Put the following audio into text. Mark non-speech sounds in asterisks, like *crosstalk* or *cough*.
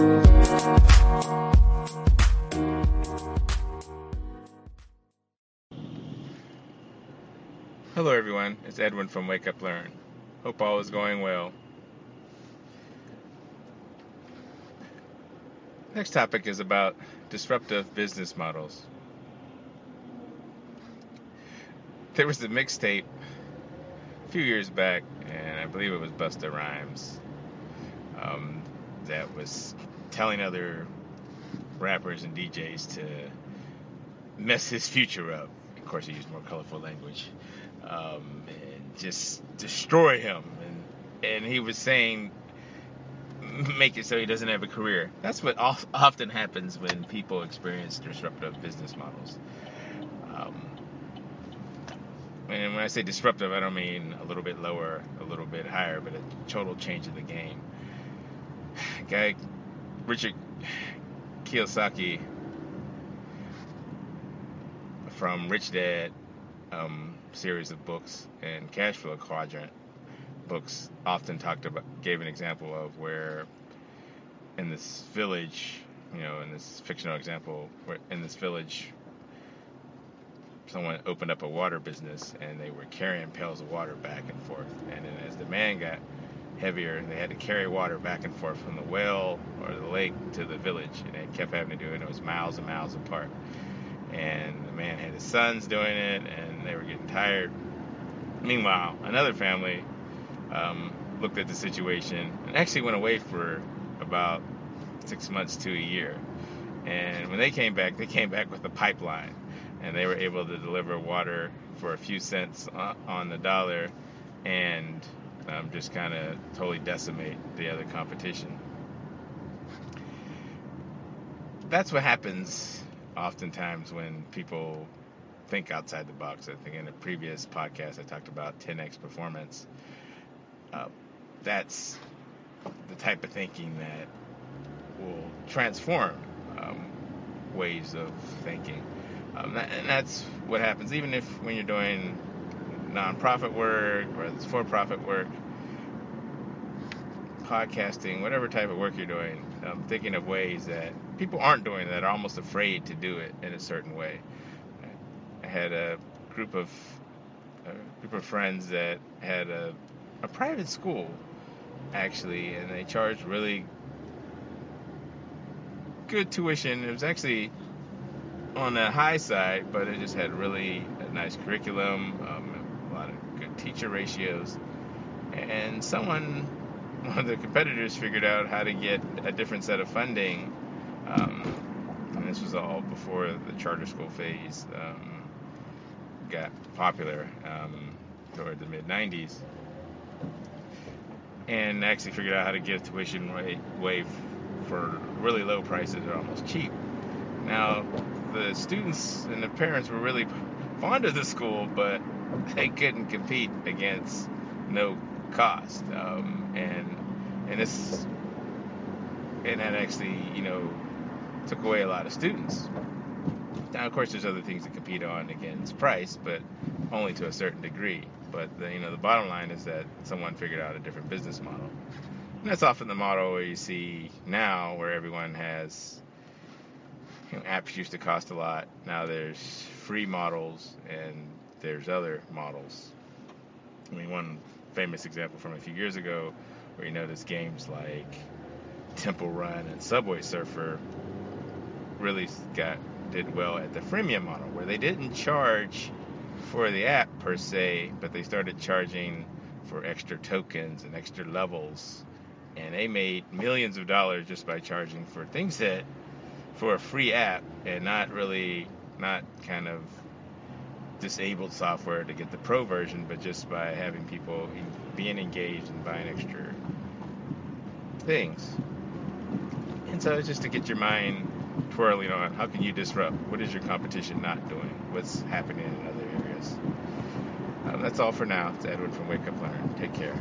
Hello, everyone. It's Edwin from Wake Up Learn. Hope all is going well. Next topic is about disruptive business models. There was a mixtape a few years back, and I believe it was Busta Rhymes, um, that was telling other rappers and DJs to mess his future up. Of course, he used more colorful language um, and just destroy him. And and he was saying, make it so he doesn't have a career. That's what often happens when people experience disruptive business models. Um, and when I say disruptive, I don't mean a little bit lower, a little bit higher, but a total change of the game. *sighs* Guy Richard Kiyosaki from Rich Dad um, series of books and cash flow quadrant books often talked about gave an example of where in this village you know in this fictional example where in this village someone opened up a water business and they were carrying pails of water back and forth. And then as demand got heavier they had to carry water back and forth from the well or the lake to the village and they kept having to do it and it was miles and miles apart and the man had his sons doing it, and they were getting tired. Meanwhile, another family um, looked at the situation and actually went away for about six months to a year. And when they came back, they came back with a pipeline, and they were able to deliver water for a few cents on the dollar, and um, just kind of totally decimate the other competition. That's what happens oftentimes when people think outside the box. I think in a previous podcast I talked about 10x performance. Uh, that's the type of thinking that will transform um, ways of thinking. Um, and that's what happens even if when you're doing nonprofit work whether it's for-profit work, podcasting, whatever type of work you're doing, I'm thinking of ways that people aren't doing that are almost afraid to do it in a certain way. I had a group of a group of friends that had a, a private school actually, and they charged really good tuition. It was actually on the high side, but it just had really a nice curriculum, um, a lot of good teacher ratios, and someone one of the competitors figured out how to get a different set of funding. Um, and this was all before the charter school phase um, got popular um, toward the mid 90s. And actually figured out how to give tuition waive for really low prices or almost cheap. Now, the students and the parents were really fond of the school, but they couldn't compete against no cost. Um, and and this and that actually you know took away a lot of students. Now, of course, there's other things to compete on against price, but only to a certain degree. But the, you know, the bottom line is that someone figured out a different business model. And that's often the model where you see now, where everyone has you know, apps used to cost a lot. Now there's free models and there's other models. I mean, one famous example from a few years ago where you notice games like Temple Run and Subway Surfer really got did well at the freemium model, where they didn't charge for the app per se, but they started charging for extra tokens and extra levels, and they made millions of dollars just by charging for things that for a free app and not really not kind of disabled software to get the pro version, but just by having people being engaged and buying extra things. And so it's just to get your mind twirling on how can you disrupt? What is your competition not doing? What's happening in other areas? Um, that's all for now. It's Edwin from Wake Up Learn. Take care.